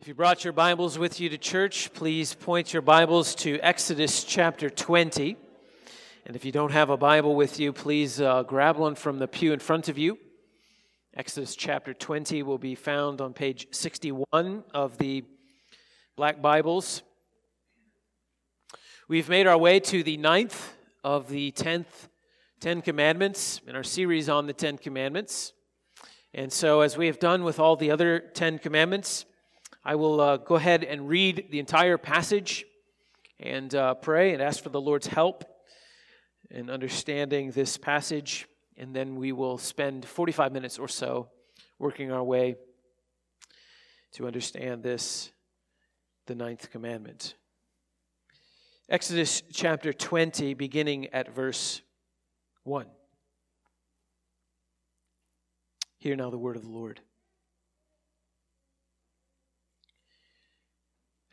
If you brought your Bibles with you to church, please point your Bibles to Exodus chapter 20. And if you don't have a Bible with you, please uh, grab one from the pew in front of you. Exodus chapter 20 will be found on page 61 of the Black Bibles. We've made our way to the ninth of the tenth Ten Commandments in our series on the Ten Commandments. And so, as we have done with all the other Ten Commandments, I will uh, go ahead and read the entire passage and uh, pray and ask for the Lord's help in understanding this passage. And then we will spend 45 minutes or so working our way to understand this, the ninth commandment. Exodus chapter 20, beginning at verse 1. Hear now the word of the Lord.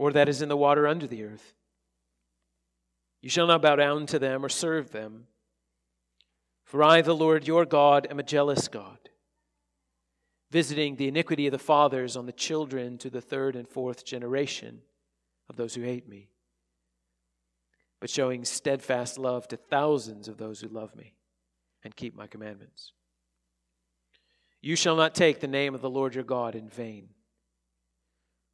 or that is in the water under the earth. You shall not bow down to them or serve them. For I, the Lord your God, am a jealous God, visiting the iniquity of the fathers on the children to the third and fourth generation of those who hate me, but showing steadfast love to thousands of those who love me and keep my commandments. You shall not take the name of the Lord your God in vain.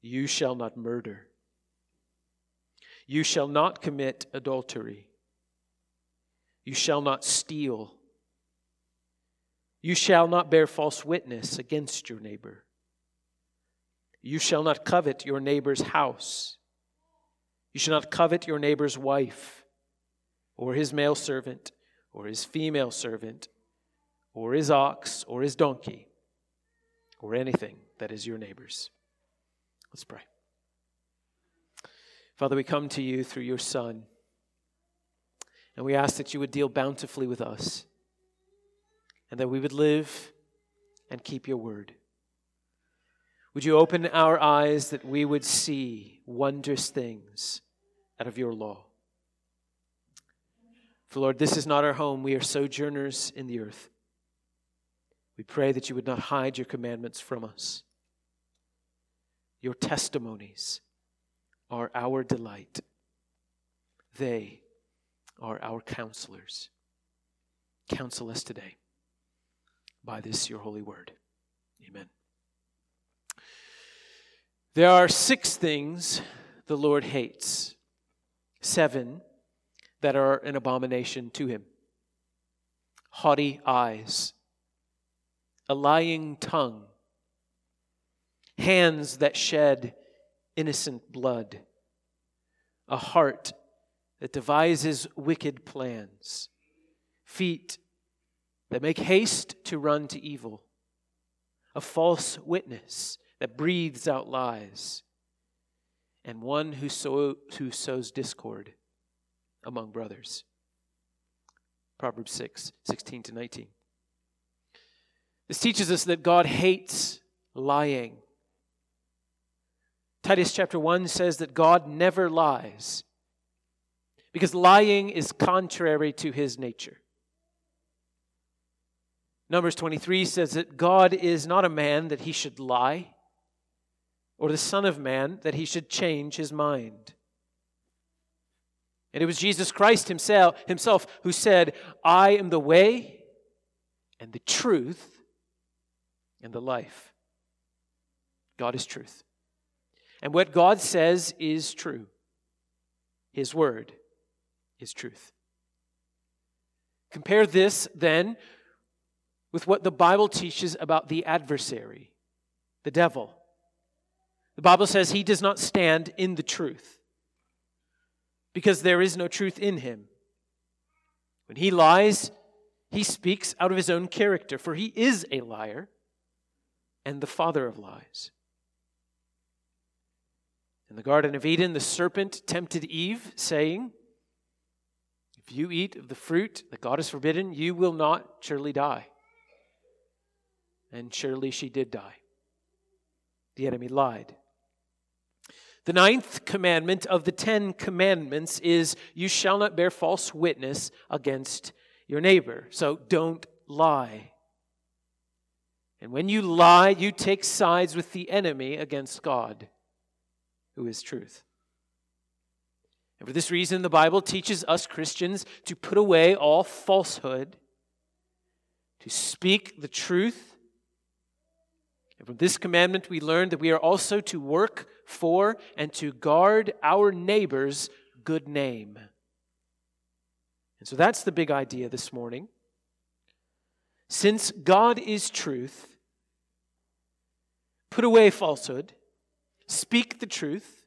You shall not murder. You shall not commit adultery. You shall not steal. You shall not bear false witness against your neighbor. You shall not covet your neighbor's house. You shall not covet your neighbor's wife, or his male servant, or his female servant, or his ox, or his donkey, or anything that is your neighbor's. Let's pray. Father, we come to you through your Son, and we ask that you would deal bountifully with us, and that we would live and keep your word. Would you open our eyes that we would see wondrous things out of your law? For Lord, this is not our home. We are sojourners in the earth. We pray that you would not hide your commandments from us. Your testimonies are our delight. They are our counselors. Counsel us today by this your holy word. Amen. There are six things the Lord hates, seven that are an abomination to him haughty eyes, a lying tongue hands that shed innocent blood, a heart that devises wicked plans, feet that make haste to run to evil, a false witness that breathes out lies, and one who, sow, who sows discord among brothers. Proverbs 6, 16 to 19. This teaches us that God hates lying Titus chapter 1 says that God never lies because lying is contrary to his nature. Numbers 23 says that God is not a man that he should lie, or the Son of Man that he should change his mind. And it was Jesus Christ himself, himself who said, I am the way and the truth and the life. God is truth. And what God says is true. His word is truth. Compare this then with what the Bible teaches about the adversary, the devil. The Bible says he does not stand in the truth because there is no truth in him. When he lies, he speaks out of his own character, for he is a liar and the father of lies. In the Garden of Eden, the serpent tempted Eve, saying, If you eat of the fruit that God has forbidden, you will not surely die. And surely she did die. The enemy lied. The ninth commandment of the Ten Commandments is you shall not bear false witness against your neighbor. So don't lie. And when you lie, you take sides with the enemy against God, who is truth. And for this reason, the Bible teaches us Christians to put away all falsehood, to speak the truth. And from this commandment, we learn that we are also to work for and to guard our neighbor's good name. And so that's the big idea this morning. Since God is truth, put away falsehood, speak the truth,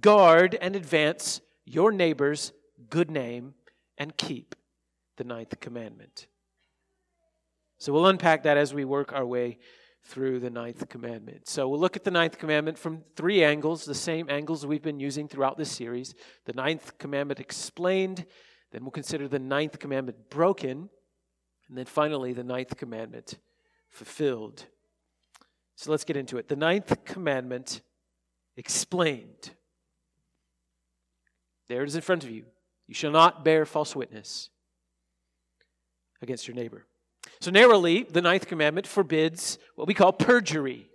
guard and advance your neighbor's good name, and keep the ninth commandment. So we'll unpack that as we work our way through the ninth commandment. So we'll look at the ninth commandment from three angles, the same angles we've been using throughout this series. The ninth commandment explained, then we'll consider the ninth commandment broken, and then finally the ninth commandment fulfilled. So let's get into it. The ninth commandment explained. There it is in front of you. You shall not bear false witness against your neighbor. So, narrowly, the ninth commandment forbids what we call perjury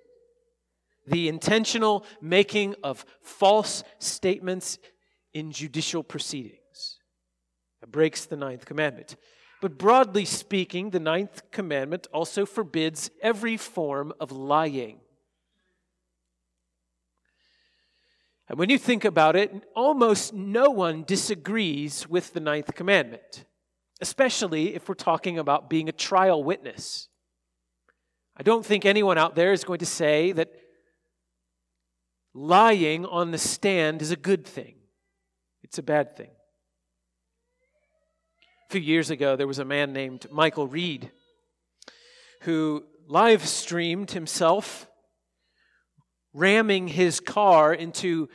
the intentional making of false statements in judicial proceedings. It breaks the ninth commandment. But broadly speaking, the ninth commandment also forbids every form of lying. And when you think about it, almost no one disagrees with the ninth commandment especially if we're talking about being a trial witness. I don't think anyone out there is going to say that lying on the stand is a good thing, it's a bad thing. A few years ago, there was a man named Michael Reed who live streamed himself ramming his car into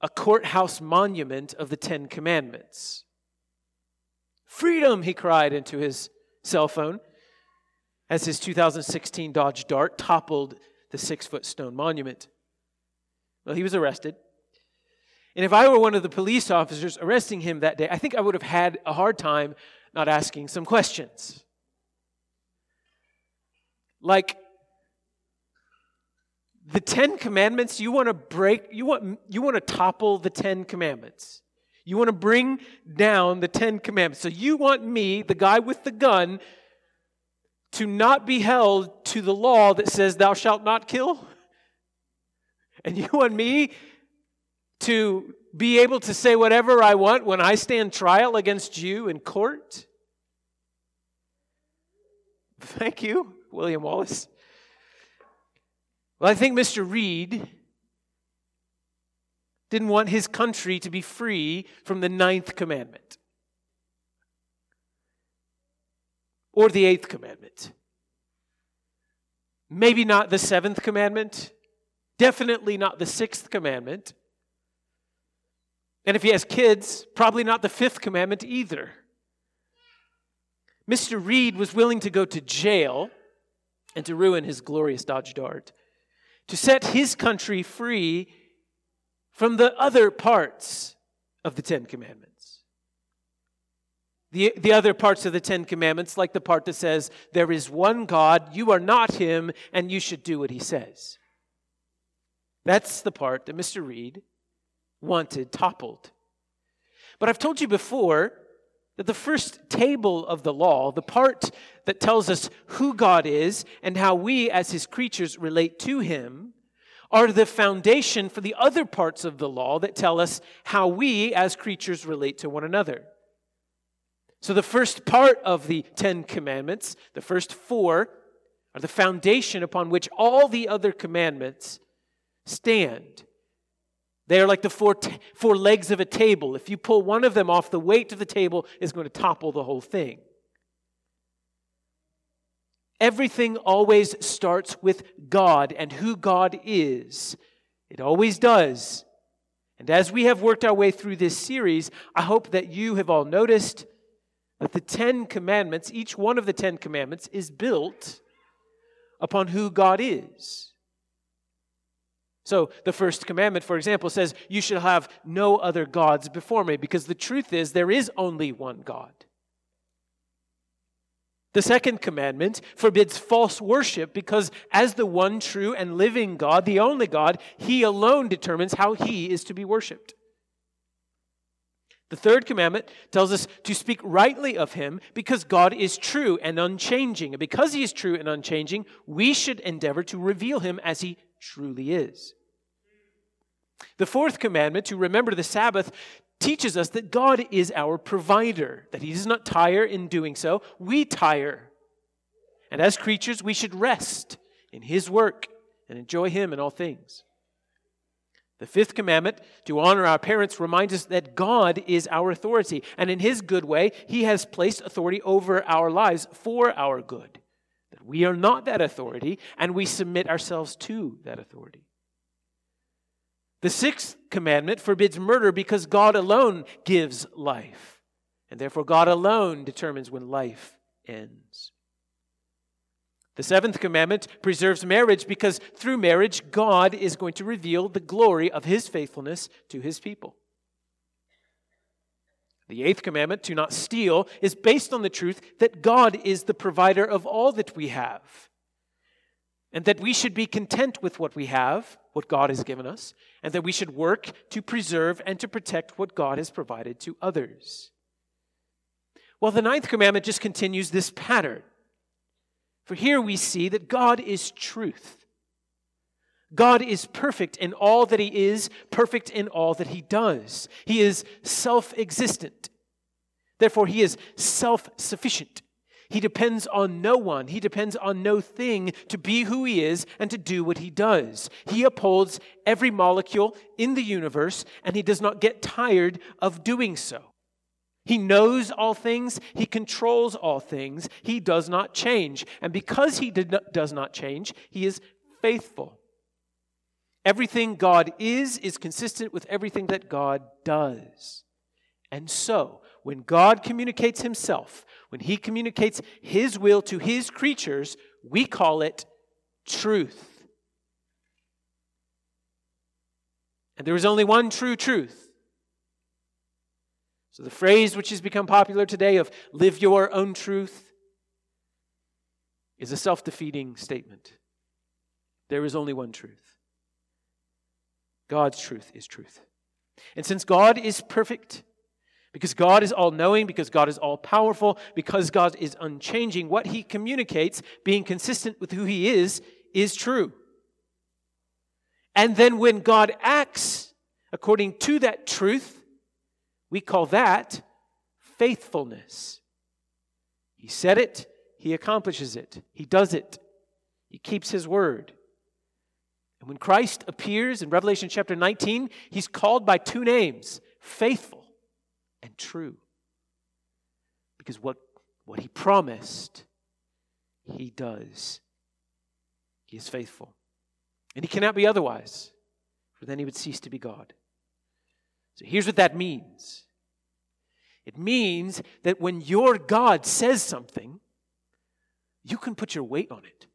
a courthouse monument of the Ten Commandments. Freedom, he cried into his cell phone as his 2016 Dodge Dart toppled the six foot stone monument. Well, he was arrested. And if I were one of the police officers arresting him that day, I think I would have had a hard time not asking some questions. Like, the Ten Commandments, you want to break, you want, you want to topple the Ten Commandments. You want to bring down the Ten Commandments. So you want me, the guy with the gun, to not be held to the law that says, Thou shalt not kill? And you want me to be able to say whatever I want when I stand trial against you in court? Thank you, William Wallace. Well, I think Mr. Reed didn't want his country to be free from the ninth commandment or the eighth commandment. Maybe not the seventh commandment, definitely not the sixth commandment. And if he has kids, probably not the fifth commandment either. Mr. Reed was willing to go to jail and to ruin his glorious Dodge Dart to set his country free from the other parts of the Ten Commandments. The, the other parts of the Ten Commandments, like the part that says, There is one God, you are not him, and you should do what he says. That's the part that Mr. Reed wanted toppled. But I've told you before that the first table of the law, the part that tells us who God is and how we as his creatures relate to him, are the foundation for the other parts of the law that tell us how we as creatures relate to one another. So, the first part of the Ten Commandments, the first four, are the foundation upon which all the other commandments stand. They are like the four, t- four legs of a table. If you pull one of them off, the weight of the table is going to topple the whole thing. Everything always starts with God and who God is. It always does. And as we have worked our way through this series, I hope that you have all noticed that the Ten Commandments, each one of the Ten Commandments, is built upon who God is. So, the first commandment, for example, says, You shall have no other gods before me, because the truth is, there is only one God. The second commandment forbids false worship because, as the one true and living God, the only God, He alone determines how He is to be worshiped. The third commandment tells us to speak rightly of Him because God is true and unchanging. And because He is true and unchanging, we should endeavor to reveal Him as He truly is. The fourth commandment, to remember the Sabbath, teaches us that God is our provider, that He does not tire in doing so. We tire. And as creatures, we should rest in His work and enjoy Him in all things. The fifth commandment, to honor our parents, reminds us that God is our authority, and in His good way, He has placed authority over our lives for our good. That we are not that authority, and we submit ourselves to that authority. The sixth commandment forbids murder because God alone gives life, and therefore God alone determines when life ends. The seventh commandment preserves marriage because through marriage, God is going to reveal the glory of his faithfulness to his people. The eighth commandment, to not steal, is based on the truth that God is the provider of all that we have, and that we should be content with what we have what God has given us, and that we should work to preserve and to protect what God has provided to others. Well, the ninth commandment just continues this pattern. For here we see that God is truth. God is perfect in all that He is, perfect in all that He does. He is self existent. Therefore, He is self sufficient. He depends on no one. He depends on no thing to be who he is and to do what he does. He upholds every molecule in the universe, and he does not get tired of doing so. He knows all things, he controls all things, he does not change. And because he not, does not change, he is faithful. Everything God is, is consistent with everything that God does. And so, when God communicates himself, when he communicates his will to his creatures, we call it truth. And there is only one true truth. So the phrase which has become popular today of live your own truth is a self defeating statement. There is only one truth. God's truth is truth. And since God is perfect, because God is all knowing, because God is all powerful, because God is unchanging, what he communicates, being consistent with who he is, is true. And then when God acts according to that truth, we call that faithfulness. He said it, he accomplishes it, he does it, he keeps his word. And when Christ appears in Revelation chapter 19, he's called by two names faithful and true. Because what, what he promised, he does. He is faithful. And he cannot be otherwise, for then he would cease to be God. So here's what that means it means that when your God says something, you can put your weight on it.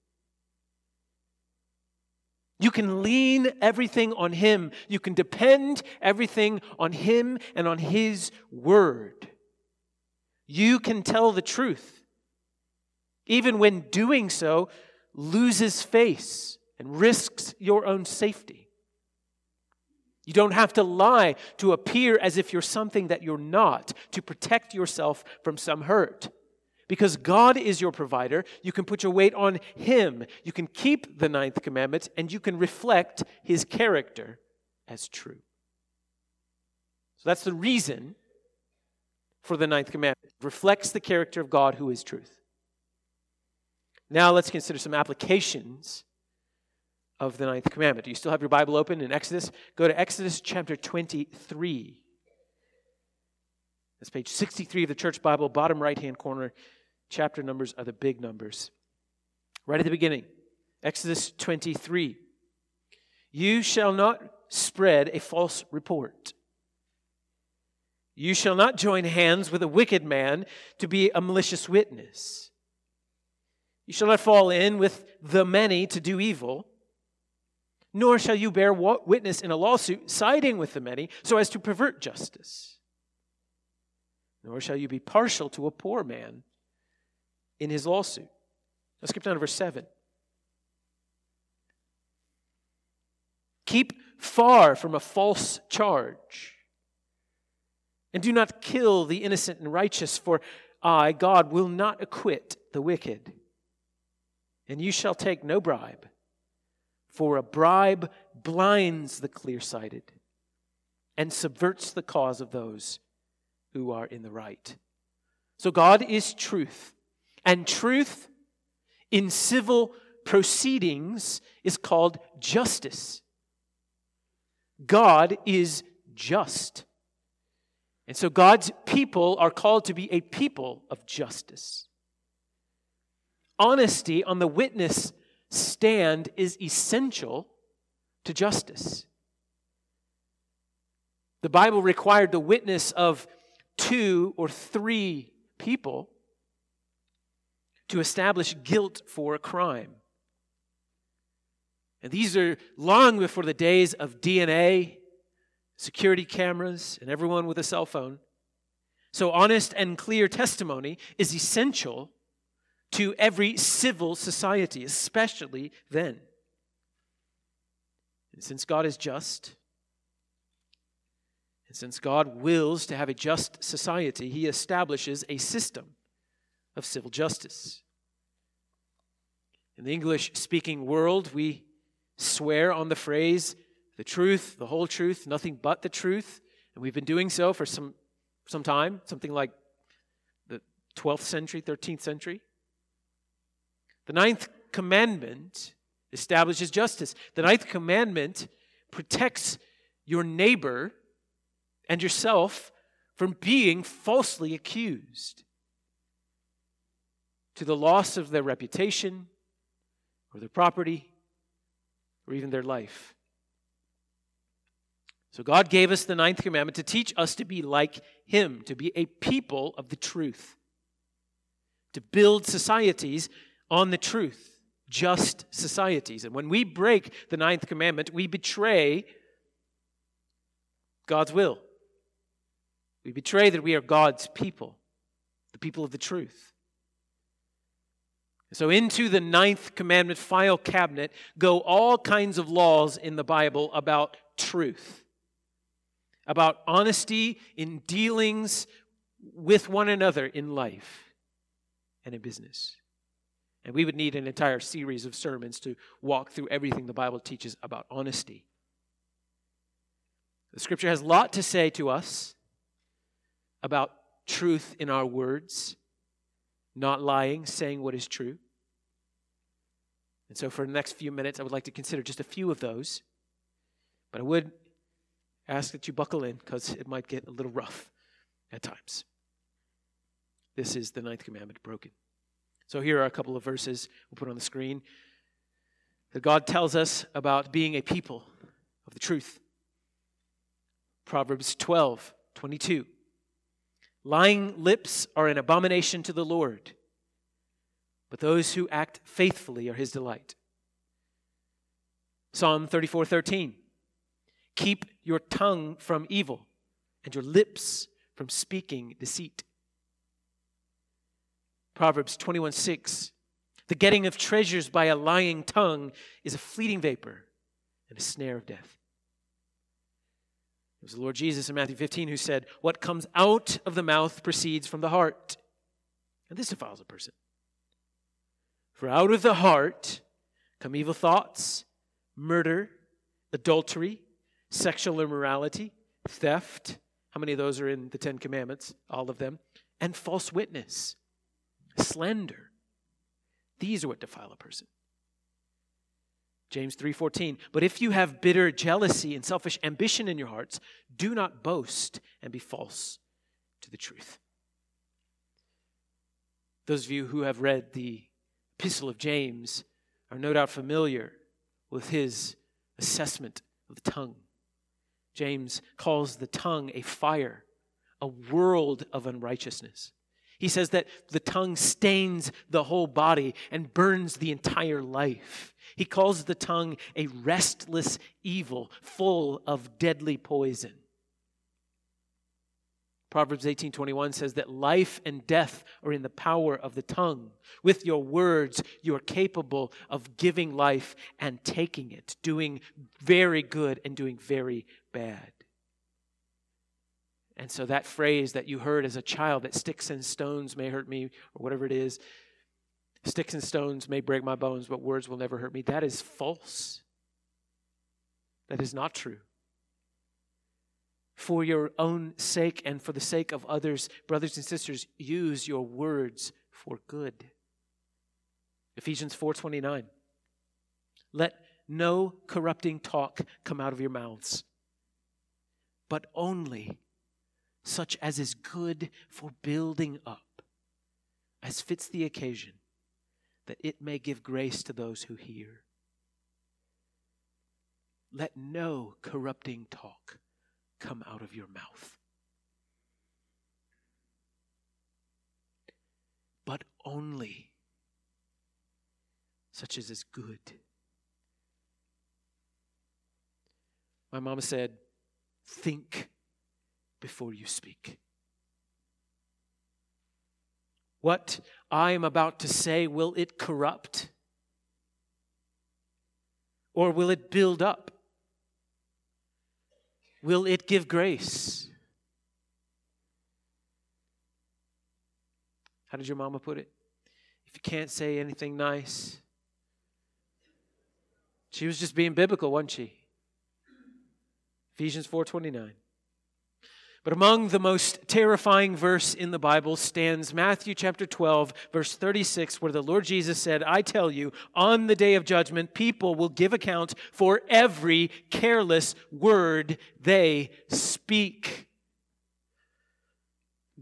You can lean everything on Him. You can depend everything on Him and on His Word. You can tell the truth, even when doing so loses face and risks your own safety. You don't have to lie to appear as if you're something that you're not, to protect yourself from some hurt. Because God is your provider, you can put your weight on Him. You can keep the ninth commandment and you can reflect His character as true. So that's the reason for the ninth commandment. It reflects the character of God who is truth. Now let's consider some applications of the ninth commandment. Do you still have your Bible open in Exodus? Go to Exodus chapter 23. That's page 63 of the church Bible, bottom right hand corner. Chapter numbers are the big numbers. Right at the beginning, Exodus 23. You shall not spread a false report. You shall not join hands with a wicked man to be a malicious witness. You shall not fall in with the many to do evil, nor shall you bear witness in a lawsuit siding with the many so as to pervert justice nor shall you be partial to a poor man in his lawsuit. Let's skip down to verse 7. Keep far from a false charge, and do not kill the innocent and righteous, for I, God, will not acquit the wicked. And you shall take no bribe, for a bribe blinds the clear sighted and subverts the cause of those who are in the right. So God is truth. And truth in civil proceedings is called justice. God is just. And so God's people are called to be a people of justice. Honesty on the witness stand is essential to justice. The Bible required the witness of two or three people to establish guilt for a crime. And these are long before the days of DNA, security cameras, and everyone with a cell phone. So, honest and clear testimony is essential to every civil society, especially then. And since God is just, and since God wills to have a just society, he establishes a system of civil justice. In the English speaking world, we swear on the phrase, the truth, the whole truth, nothing but the truth. And we've been doing so for some, some time, something like the 12th century, 13th century. The ninth commandment establishes justice. The ninth commandment protects your neighbor and yourself from being falsely accused to the loss of their reputation or their property or even their life. So, God gave us the ninth commandment to teach us to be like Him, to be a people of the truth, to build societies on the truth, just societies. And when we break the ninth commandment, we betray God's will. We betray that we are God's people, the people of the truth. So, into the ninth commandment file cabinet go all kinds of laws in the Bible about truth, about honesty in dealings with one another in life and in business. And we would need an entire series of sermons to walk through everything the Bible teaches about honesty. The scripture has a lot to say to us about truth in our words, not lying, saying what is true. And so, for the next few minutes, I would like to consider just a few of those. But I would ask that you buckle in because it might get a little rough at times. This is the ninth commandment broken. So, here are a couple of verses we'll put on the screen that God tells us about being a people of the truth. Proverbs 12, 22. Lying lips are an abomination to the Lord, but those who act faithfully are his delight. Psalm 34 13. Keep your tongue from evil and your lips from speaking deceit. Proverbs 21 6. The getting of treasures by a lying tongue is a fleeting vapor and a snare of death. It was the Lord Jesus in Matthew 15 who said, What comes out of the mouth proceeds from the heart. And this defiles a person. For out of the heart come evil thoughts, murder, adultery, sexual immorality, theft. How many of those are in the Ten Commandments? All of them. And false witness, slander. These are what defile a person. James 3:14 But if you have bitter jealousy and selfish ambition in your hearts do not boast and be false to the truth. Those of you who have read the epistle of James are no doubt familiar with his assessment of the tongue. James calls the tongue a fire, a world of unrighteousness. He says that the tongue stains the whole body and burns the entire life. He calls the tongue a restless evil full of deadly poison. Proverbs 18:21 says that life and death are in the power of the tongue. With your words, you are capable of giving life and taking it, doing very good and doing very bad. And so that phrase that you heard as a child that sticks and stones may hurt me or whatever it is, sticks and stones may break my bones, but words will never hurt me. That is false. That is not true for your own sake and for the sake of others, brothers and sisters, use your words for good. Ephesians 4:29. Let no corrupting talk come out of your mouths, but only such as is good for building up, as fits the occasion, that it may give grace to those who hear. Let no corrupting talk come out of your mouth. But only such as is good. My mama said, Think before you speak. What I am about to say, will it corrupt? Or will it build up? Will it give grace? How did your mama put it? If you can't say anything nice, she was just being biblical, wasn't she? Ephesians 4:29. But among the most terrifying verse in the Bible stands Matthew chapter 12, verse 36, where the Lord Jesus said, I tell you, on the day of judgment, people will give account for every careless word they speak.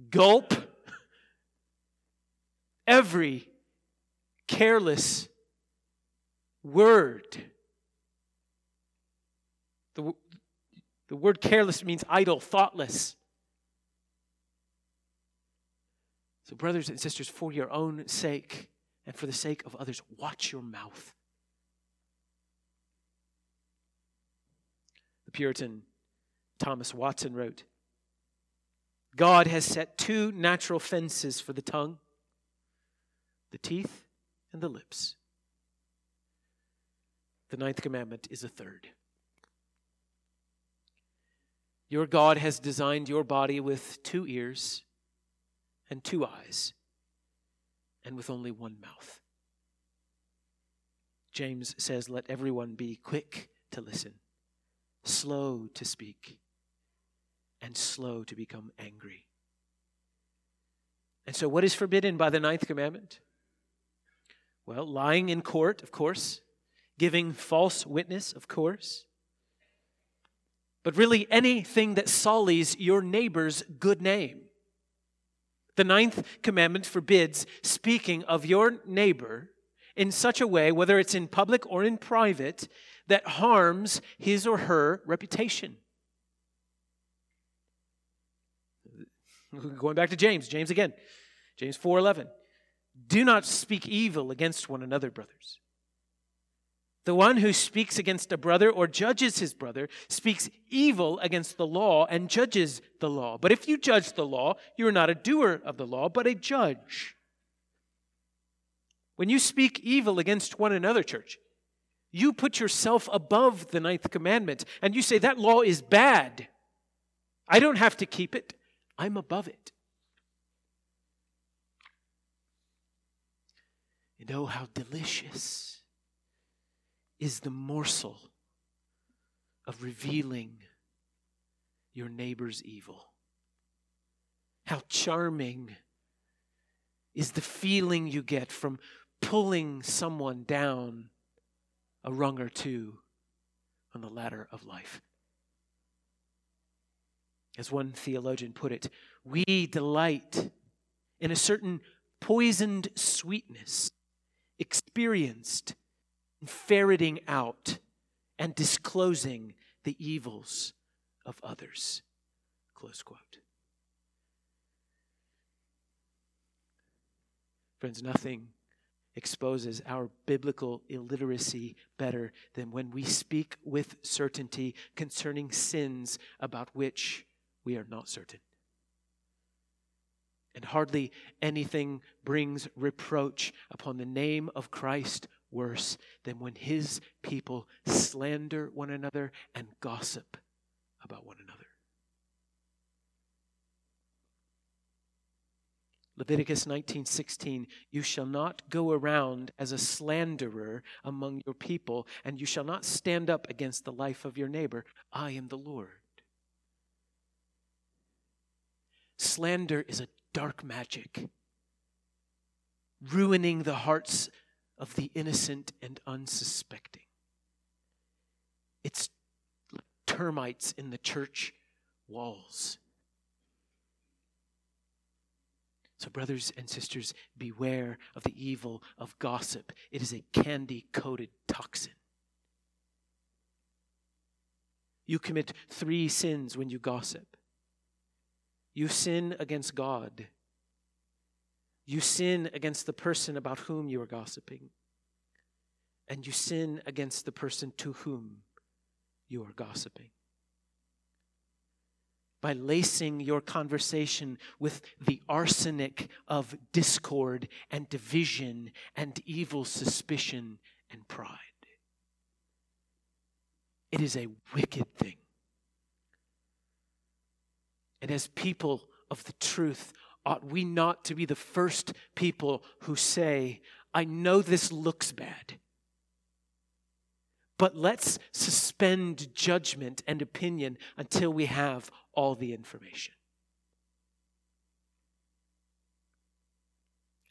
Gulp. Every careless word. The, the word careless means idle, thoughtless. So, brothers and sisters, for your own sake and for the sake of others, watch your mouth. The Puritan Thomas Watson wrote God has set two natural fences for the tongue the teeth and the lips. The ninth commandment is a third. Your God has designed your body with two ears and two eyes and with only one mouth. James says, Let everyone be quick to listen, slow to speak, and slow to become angry. And so, what is forbidden by the ninth commandment? Well, lying in court, of course, giving false witness, of course, but really anything that sullies your neighbor's good name. The ninth commandment forbids speaking of your neighbor in such a way, whether it's in public or in private, that harms his or her reputation. Going back to James, James again, James 4:11. Do not speak evil against one another, brothers. The one who speaks against a brother or judges his brother speaks evil against the law and judges the law. But if you judge the law, you are not a doer of the law, but a judge. When you speak evil against one another, church, you put yourself above the ninth commandment and you say, That law is bad. I don't have to keep it, I'm above it. And oh, how delicious is the morsel of revealing your neighbor's evil. How charming is the feeling you get from pulling someone down a rung or two on the ladder of life. As one theologian put it, we delight in a certain poisoned sweetness experienced ferreting out and disclosing the evils of others. Close quote. Friends, nothing exposes our biblical illiteracy better than when we speak with certainty concerning sins about which we are not certain. And hardly anything brings reproach upon the name of Christ worse than when his people slander one another and gossip about one another. Leviticus 19:16 You shall not go around as a slanderer among your people and you shall not stand up against the life of your neighbor I am the Lord Slander is a dark magic ruining the hearts of the innocent and unsuspecting It's like termites in the church walls So, brothers and sisters, beware of the evil of gossip. It is a candy coated toxin. You commit three sins when you gossip you sin against God, you sin against the person about whom you are gossiping, and you sin against the person to whom you are gossiping by lacing your conversation with the arsenic of discord and division and evil suspicion and pride. It is a wicked thing. And as people of the truth, ought we not to be the first people who say, I know this looks bad, but let's suspend judgment and opinion until we have all the information.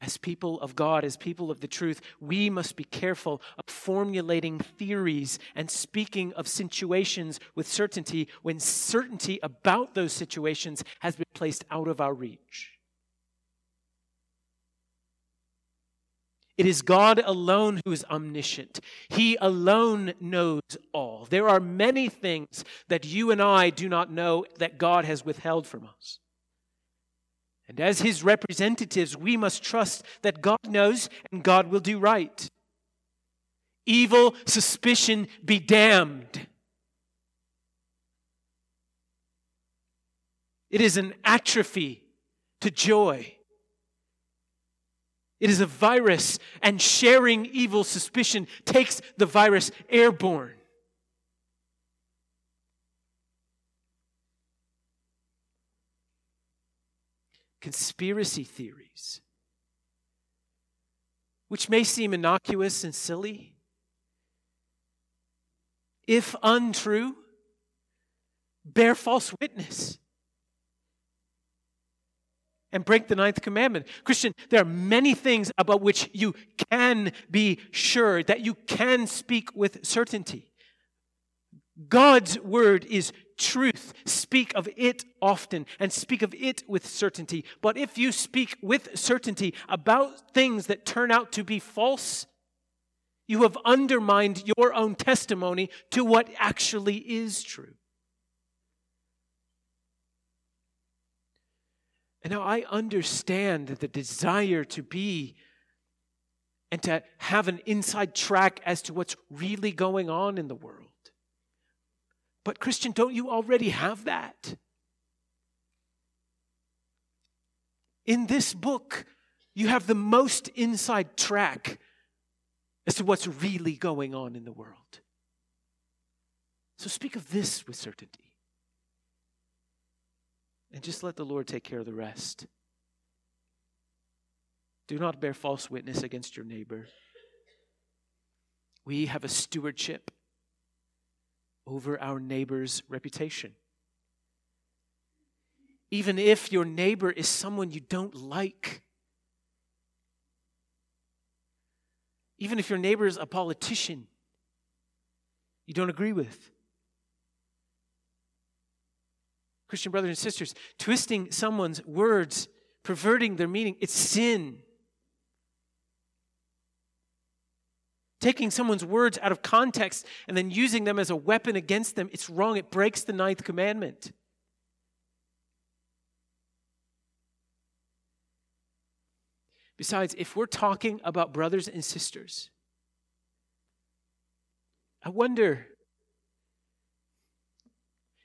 As people of God, as people of the truth, we must be careful of formulating theories and speaking of situations with certainty when certainty about those situations has been placed out of our reach. It is God alone who is omniscient. He alone knows all. There are many things that you and I do not know that God has withheld from us. And as His representatives, we must trust that God knows and God will do right. Evil suspicion be damned. It is an atrophy to joy. It is a virus, and sharing evil suspicion takes the virus airborne. Conspiracy theories, which may seem innocuous and silly, if untrue, bear false witness and break the ninth commandment. Christian, there are many things about which you can be sure, that you can speak with certainty. God's word is truth. Speak of it often and speak of it with certainty. But if you speak with certainty about things that turn out to be false, you have undermined your own testimony to what actually is true. And now I understand that the desire to be and to have an inside track as to what's really going on in the world. But, Christian, don't you already have that? In this book, you have the most inside track as to what's really going on in the world. So speak of this with certainty. And just let the Lord take care of the rest. Do not bear false witness against your neighbor. We have a stewardship over our neighbor's reputation. Even if your neighbor is someone you don't like, even if your neighbor is a politician you don't agree with. Christian brothers and sisters, twisting someone's words, perverting their meaning, it's sin. Taking someone's words out of context and then using them as a weapon against them, it's wrong. It breaks the ninth commandment. Besides, if we're talking about brothers and sisters, I wonder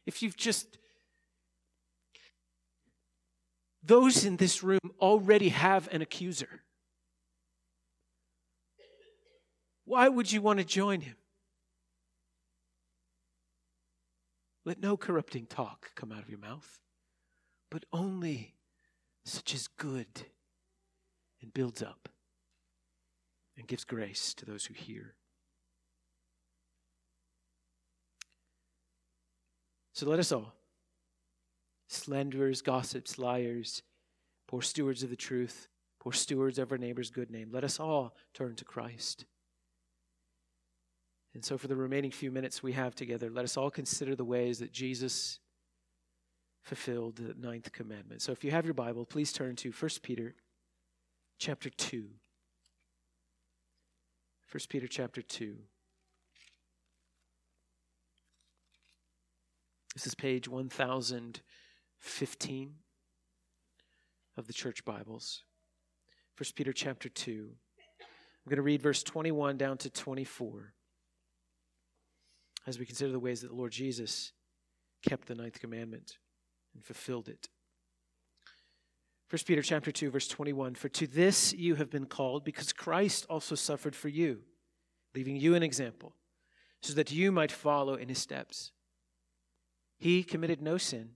if you've just. Those in this room already have an accuser. Why would you want to join him? Let no corrupting talk come out of your mouth, but only such as good and builds up and gives grace to those who hear. So let us all, slanderers, gossips, liars, poor stewards of the truth, poor stewards of our neighbor's good name, let us all turn to Christ. And so, for the remaining few minutes we have together, let us all consider the ways that Jesus fulfilled the ninth commandment. So, if you have your Bible, please turn to 1 Peter chapter 2. 1 Peter chapter 2. This is page 1015 of the church Bibles. 1 Peter chapter 2. I'm going to read verse 21 down to 24 as we consider the ways that the Lord Jesus kept the ninth commandment and fulfilled it. 1 Peter chapter 2 verse 21 For to this you have been called because Christ also suffered for you leaving you an example so that you might follow in his steps. He committed no sin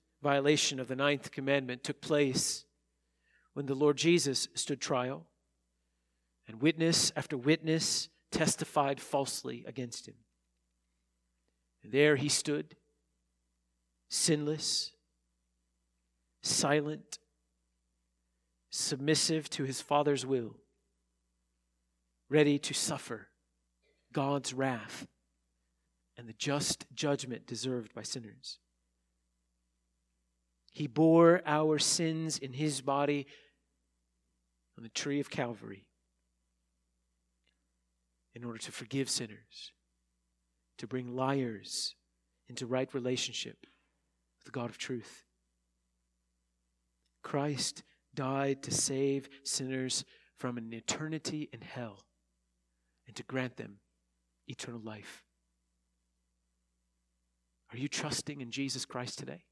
violation of the ninth commandment took place when the Lord Jesus stood trial, and witness after witness testified falsely against him. And there he stood, sinless, silent, submissive to his Father's will, ready to suffer God's wrath and the just judgment deserved by sinners. He bore our sins in his body on the tree of Calvary in order to forgive sinners to bring liars into right relationship with the God of truth. Christ died to save sinners from an eternity in hell and to grant them eternal life. Are you trusting in Jesus Christ today?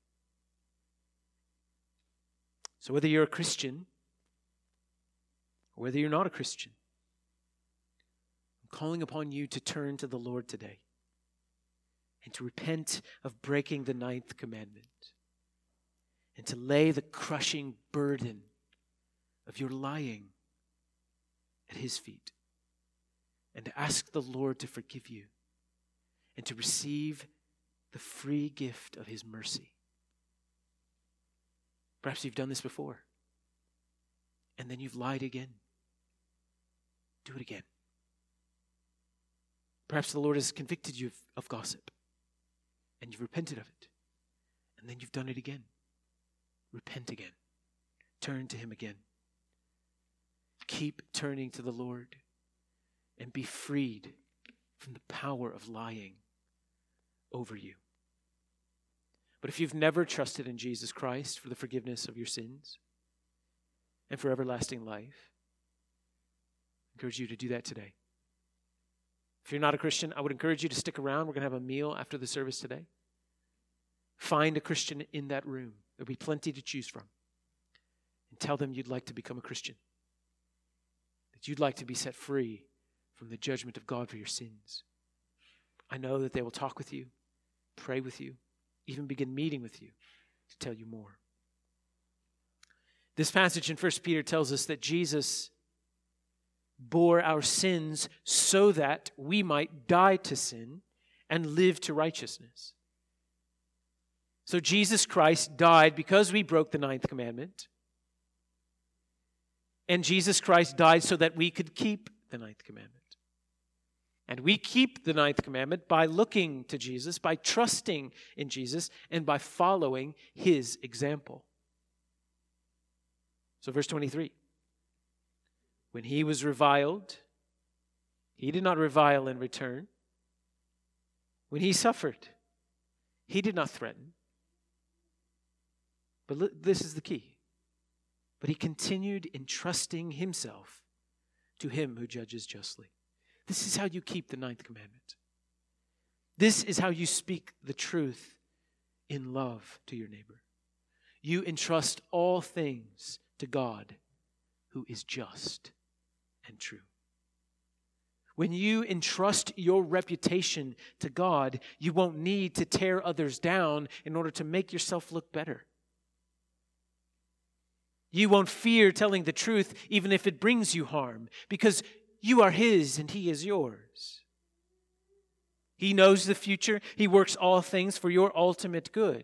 So, whether you're a Christian or whether you're not a Christian, I'm calling upon you to turn to the Lord today and to repent of breaking the ninth commandment and to lay the crushing burden of your lying at His feet and to ask the Lord to forgive you and to receive the free gift of His mercy. Perhaps you've done this before and then you've lied again. Do it again. Perhaps the Lord has convicted you of, gossip and you've repented of it. And then you've done it again. Repent again. Turn to Him again. Keep turning to the Lord and be freed from the power of lying over you. But if you've never trusted in Jesus Christ for the forgiveness of your sins and for everlasting life, I encourage you to do that today. If you're not a Christian, I would encourage you to stick around. We're going to have a meal after the service today. Find a Christian in that room. There'll be plenty to choose from. And tell them you'd like to become a Christian, that you'd like to be set free from the judgment of God for your sins. I know that they will talk with you, pray with you, even begin meeting with you to tell you more. This passage in 1 Peter tells us that Jesus bore our sins so that we might die to sin and live to righteousness. So Jesus Christ died because we broke the ninth commandment. And Jesus Christ died so that we could keep the ninth commandment. And we keep the ninth commandment by looking to Jesus, by trusting in Jesus, and by following his example. So, verse 23 When he was reviled, he did not revile in return. When he suffered, he did not threaten. But this is the key. But he continued entrusting himself to him who judges justly. This is how you keep the ninth commandment. This is how you speak the truth in love to your neighbor. You entrust all things to God who is just and true. When you entrust your reputation to God, you won't need to tear others down in order to make yourself look better. You won't fear telling the truth even if it brings you harm because you are His and He is yours. He knows the future, He works all things for your ultimate good.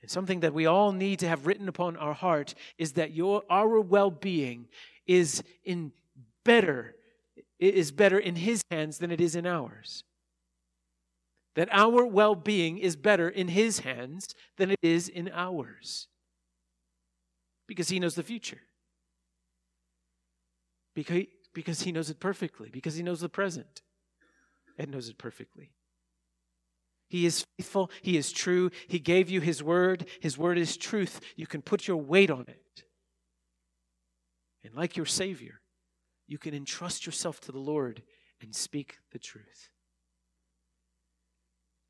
And something that we all need to have written upon our heart is that your, our well being is in better is better in his hands than it is in ours. That our well being is better in his hands than it is in ours. Because he knows the future because, because he knows it perfectly, because he knows the present and knows it perfectly. He is faithful, he is true, he gave you his word, his word is truth. You can put your weight on it. And like your Savior, you can entrust yourself to the Lord and speak the truth.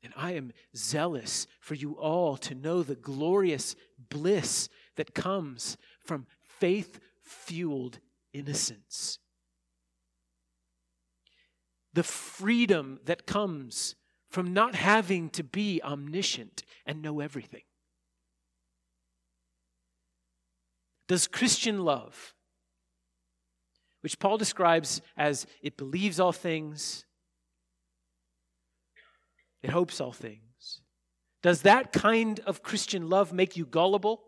And I am zealous for you all to know the glorious bliss that comes from faith fueled innocence. The freedom that comes from not having to be omniscient and know everything. Does Christian love, which Paul describes as it believes all things, it hopes all things, does that kind of Christian love make you gullible?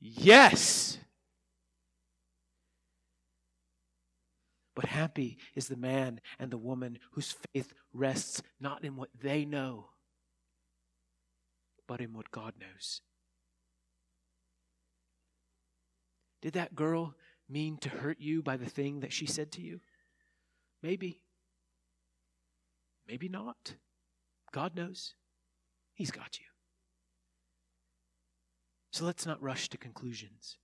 Yes. But happy is the man and the woman whose faith rests not in what they know, but in what God knows. Did that girl mean to hurt you by the thing that she said to you? Maybe. Maybe not. God knows. He's got you. So let's not rush to conclusions.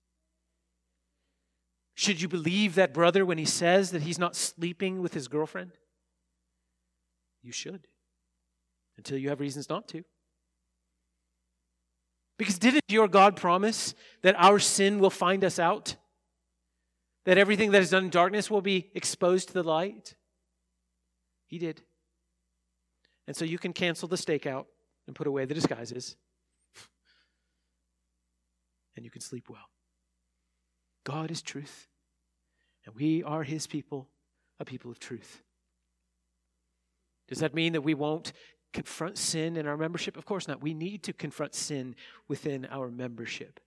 Should you believe that brother when he says that he's not sleeping with his girlfriend? You should, until you have reasons not to. Because didn't your God promise that our sin will find us out? That everything that is done in darkness will be exposed to the light? He did. And so you can cancel the stakeout and put away the disguises. and you can sleep well. God is truth, and we are his people, a people of truth. Does that mean that we won't confront sin in our membership? Of course not. We need to confront sin within our membership.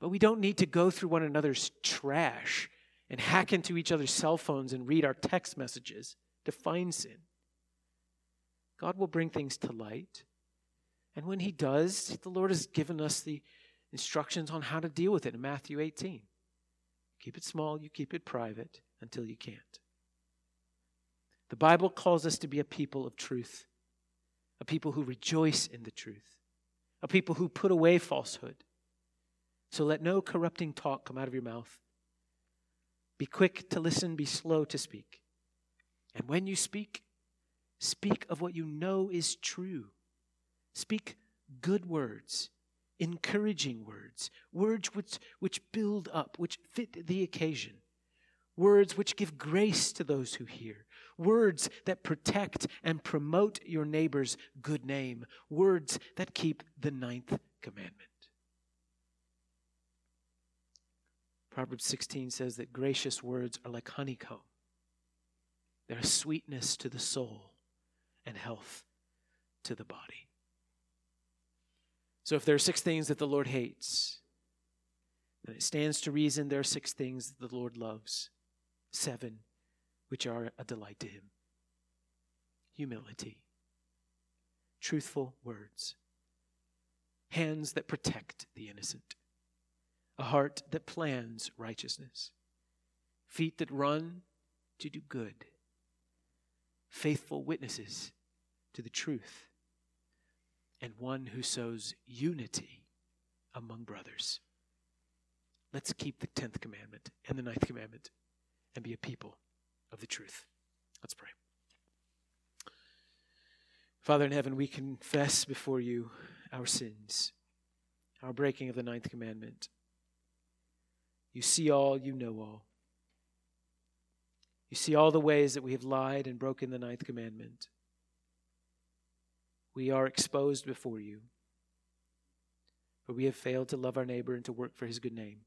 But we don't need to go through one another's trash and hack into each other's cell phones and read our text messages to find sin. God will bring things to light. And when He does, the Lord has given us the instructions on how to deal with it in Matthew 18. Keep it small, you keep it private until you can't. The Bible calls us to be a people of truth, a people who rejoice in the truth, a people who put away falsehood. So let no corrupting talk come out of your mouth. Be quick to listen, be slow to speak. And when you speak, speak of what you know is true. Speak good words, encouraging words, words which, which build up, which fit the occasion, words which give grace to those who hear, words that protect and promote your neighbor's good name, words that keep the ninth commandment. Proverbs 16 says that gracious words are like honeycomb. They're a sweetness to the soul and health to the body. So if there are six things that the Lord hates, then it stands to reason there are six things that the Lord loves. Seven, which are a delight to him. Humility, truthful words, hands that protect the innocent, a heart that plans righteousness, feet that run to do good, faithful witnesses to the truth and one who sows unity among brothers. Let's keep the 10th commandment and the ninth commandment and be a people of the truth. Let's pray. Father in heaven, we confess before you our sins, our breaking of the ninth commandment. You see all, you know all. You see all the ways that we have lied and broken the ninth commandment we are exposed before you. For we have failed to love our neighbor and to work for his good name.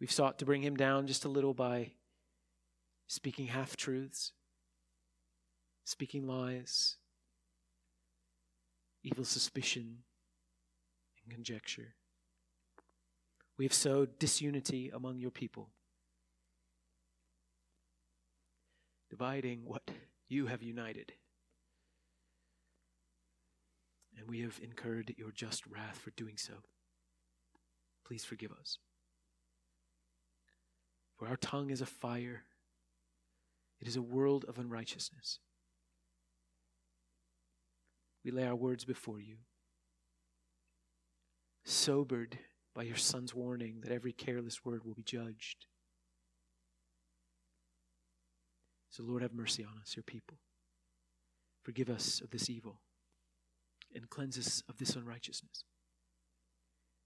We've sought to bring him down just a little by speaking half truths, speaking lies, evil suspicion, and conjecture. We have sowed disunity among your people, dividing what you have united and we have incurred your just wrath for doing so. Please forgive us. For our tongue is a fire, it is a world of unrighteousness. We lay our words before you, sobered by your Son's warning that every careless word will be judged. So, Lord, have mercy on us, your people. Forgive us of this evil and cleanse us of this unrighteousness.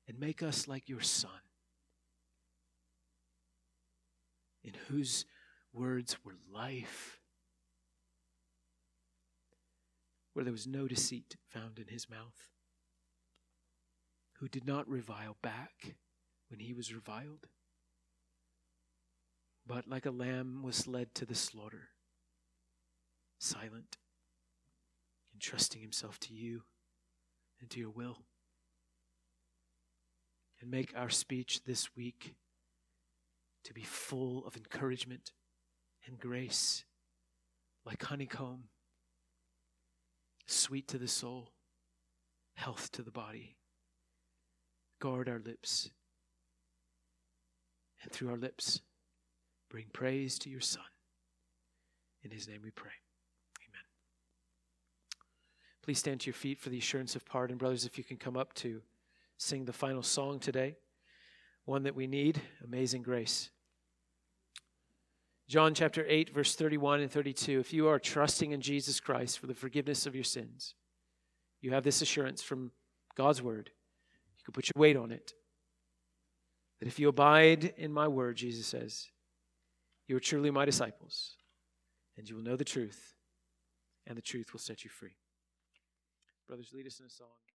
And make us like your Son, in whose words were life, where there was no deceit found in his mouth, who did not revile back when he was reviled, but like a lamb was led to the slaughter, silent, entrusting himself to you into your will. And make our speech this week to be full of encouragement and grace, like honeycomb, sweet to the soul, health to the body. Guard our lips, and through our lips, bring praise to your Son. In his name we pray. Please stand to your feet for the assurance of pardon. Brothers, if you can come up to sing the final song today, one that we need Amazing Grace. John chapter 8, verse 31 and 32. If you are trusting in Jesus Christ for the forgiveness of your sins, you have this assurance from God's word. You can put your weight on it. That if you abide in my word, Jesus says, you are truly my disciples, and you will know the truth, and the truth will set you free. Brothers, lead us in a song.